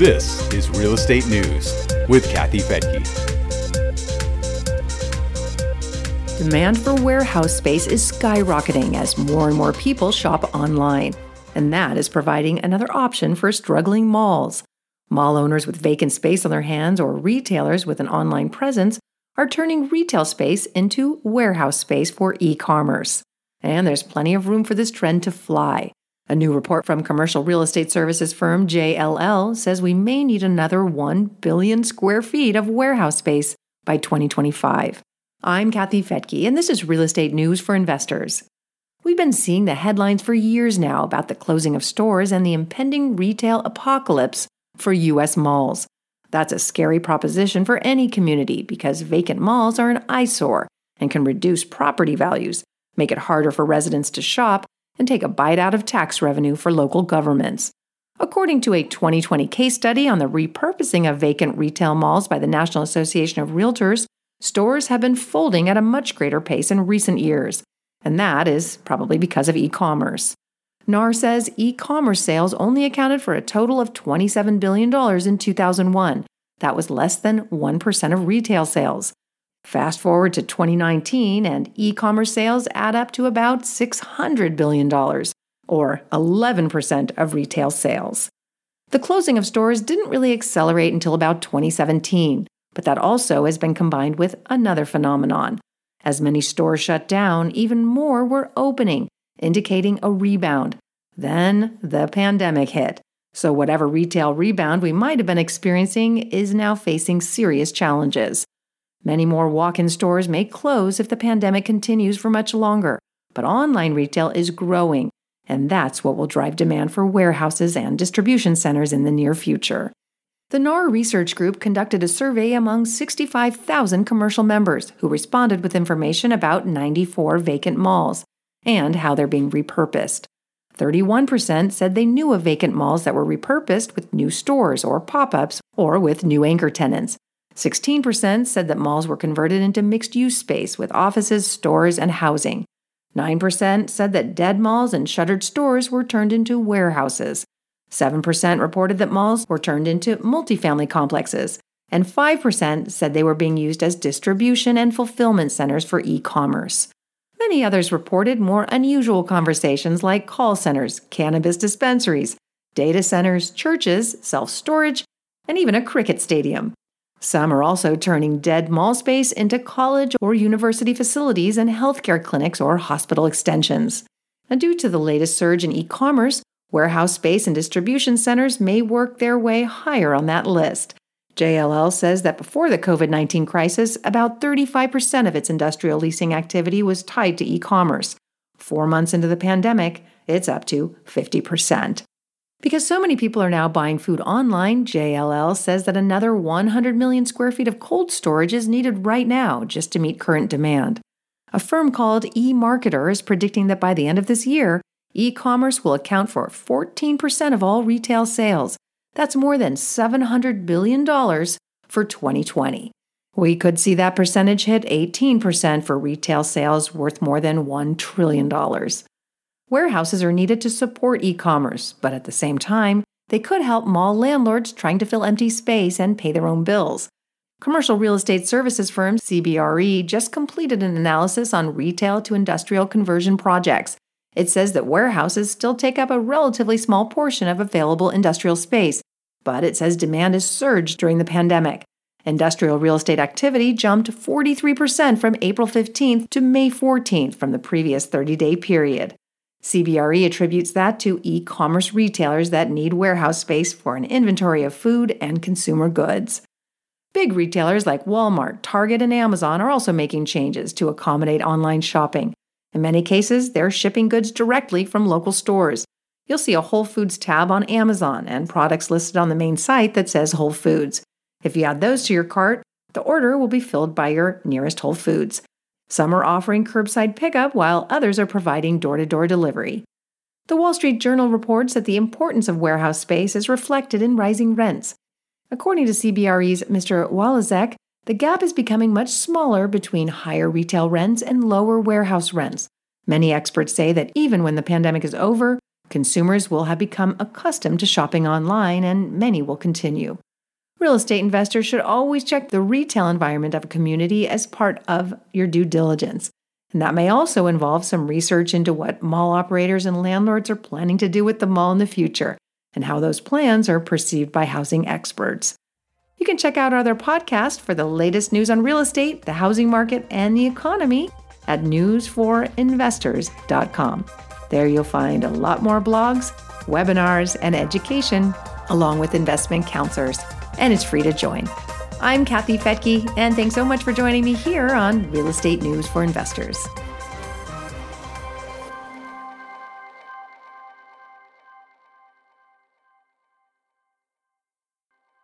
This is Real Estate News with Kathy Fettke. Demand for warehouse space is skyrocketing as more and more people shop online. And that is providing another option for struggling malls. Mall owners with vacant space on their hands or retailers with an online presence are turning retail space into warehouse space for e commerce. And there's plenty of room for this trend to fly. A new report from commercial real estate services firm JLL says we may need another 1 billion square feet of warehouse space by 2025. I'm Kathy Fettke, and this is Real Estate News for Investors. We've been seeing the headlines for years now about the closing of stores and the impending retail apocalypse for U.S. malls. That's a scary proposition for any community because vacant malls are an eyesore and can reduce property values, make it harder for residents to shop, and take a bite out of tax revenue for local governments. According to a 2020 case study on the repurposing of vacant retail malls by the National Association of Realtors, stores have been folding at a much greater pace in recent years, and that is probably because of e commerce. NAR says e commerce sales only accounted for a total of $27 billion in 2001. That was less than 1% of retail sales. Fast forward to 2019, and e commerce sales add up to about $600 billion, or 11% of retail sales. The closing of stores didn't really accelerate until about 2017, but that also has been combined with another phenomenon. As many stores shut down, even more were opening, indicating a rebound. Then the pandemic hit. So, whatever retail rebound we might have been experiencing is now facing serious challenges. Many more walk in stores may close if the pandemic continues for much longer, but online retail is growing, and that's what will drive demand for warehouses and distribution centers in the near future. The NAR Research Group conducted a survey among 65,000 commercial members who responded with information about 94 vacant malls and how they're being repurposed. 31% said they knew of vacant malls that were repurposed with new stores or pop ups or with new anchor tenants. 16% said that malls were converted into mixed use space with offices, stores, and housing. 9% said that dead malls and shuttered stores were turned into warehouses. 7% reported that malls were turned into multifamily complexes. And 5% said they were being used as distribution and fulfillment centers for e commerce. Many others reported more unusual conversations like call centers, cannabis dispensaries, data centers, churches, self storage, and even a cricket stadium. Some are also turning dead mall space into college or university facilities and healthcare clinics or hospital extensions. And due to the latest surge in e commerce, warehouse space and distribution centers may work their way higher on that list. JLL says that before the COVID 19 crisis, about 35% of its industrial leasing activity was tied to e commerce. Four months into the pandemic, it's up to 50%. Because so many people are now buying food online, JLL says that another 100 million square feet of cold storage is needed right now just to meet current demand. A firm called eMarketer is predicting that by the end of this year, e commerce will account for 14% of all retail sales. That's more than $700 billion for 2020. We could see that percentage hit 18% for retail sales worth more than $1 trillion. Warehouses are needed to support e commerce, but at the same time, they could help mall landlords trying to fill empty space and pay their own bills. Commercial real estate services firm CBRE just completed an analysis on retail to industrial conversion projects. It says that warehouses still take up a relatively small portion of available industrial space, but it says demand has surged during the pandemic. Industrial real estate activity jumped 43% from April 15th to May 14th from the previous 30 day period. CBRE attributes that to e commerce retailers that need warehouse space for an inventory of food and consumer goods. Big retailers like Walmart, Target, and Amazon are also making changes to accommodate online shopping. In many cases, they're shipping goods directly from local stores. You'll see a Whole Foods tab on Amazon and products listed on the main site that says Whole Foods. If you add those to your cart, the order will be filled by your nearest Whole Foods. Some are offering curbside pickup, while others are providing door to door delivery. The Wall Street Journal reports that the importance of warehouse space is reflected in rising rents. According to CBRE's Mr. Walezek, the gap is becoming much smaller between higher retail rents and lower warehouse rents. Many experts say that even when the pandemic is over, Consumers will have become accustomed to shopping online, and many will continue. Real estate investors should always check the retail environment of a community as part of your due diligence. And that may also involve some research into what mall operators and landlords are planning to do with the mall in the future and how those plans are perceived by housing experts. You can check out our other podcast for the latest news on real estate, the housing market, and the economy at newsforinvestors.com. There you'll find a lot more blogs, webinars, and education, along with investment counselors, and it's free to join. I'm Kathy Fettke, and thanks so much for joining me here on Real Estate News for Investors.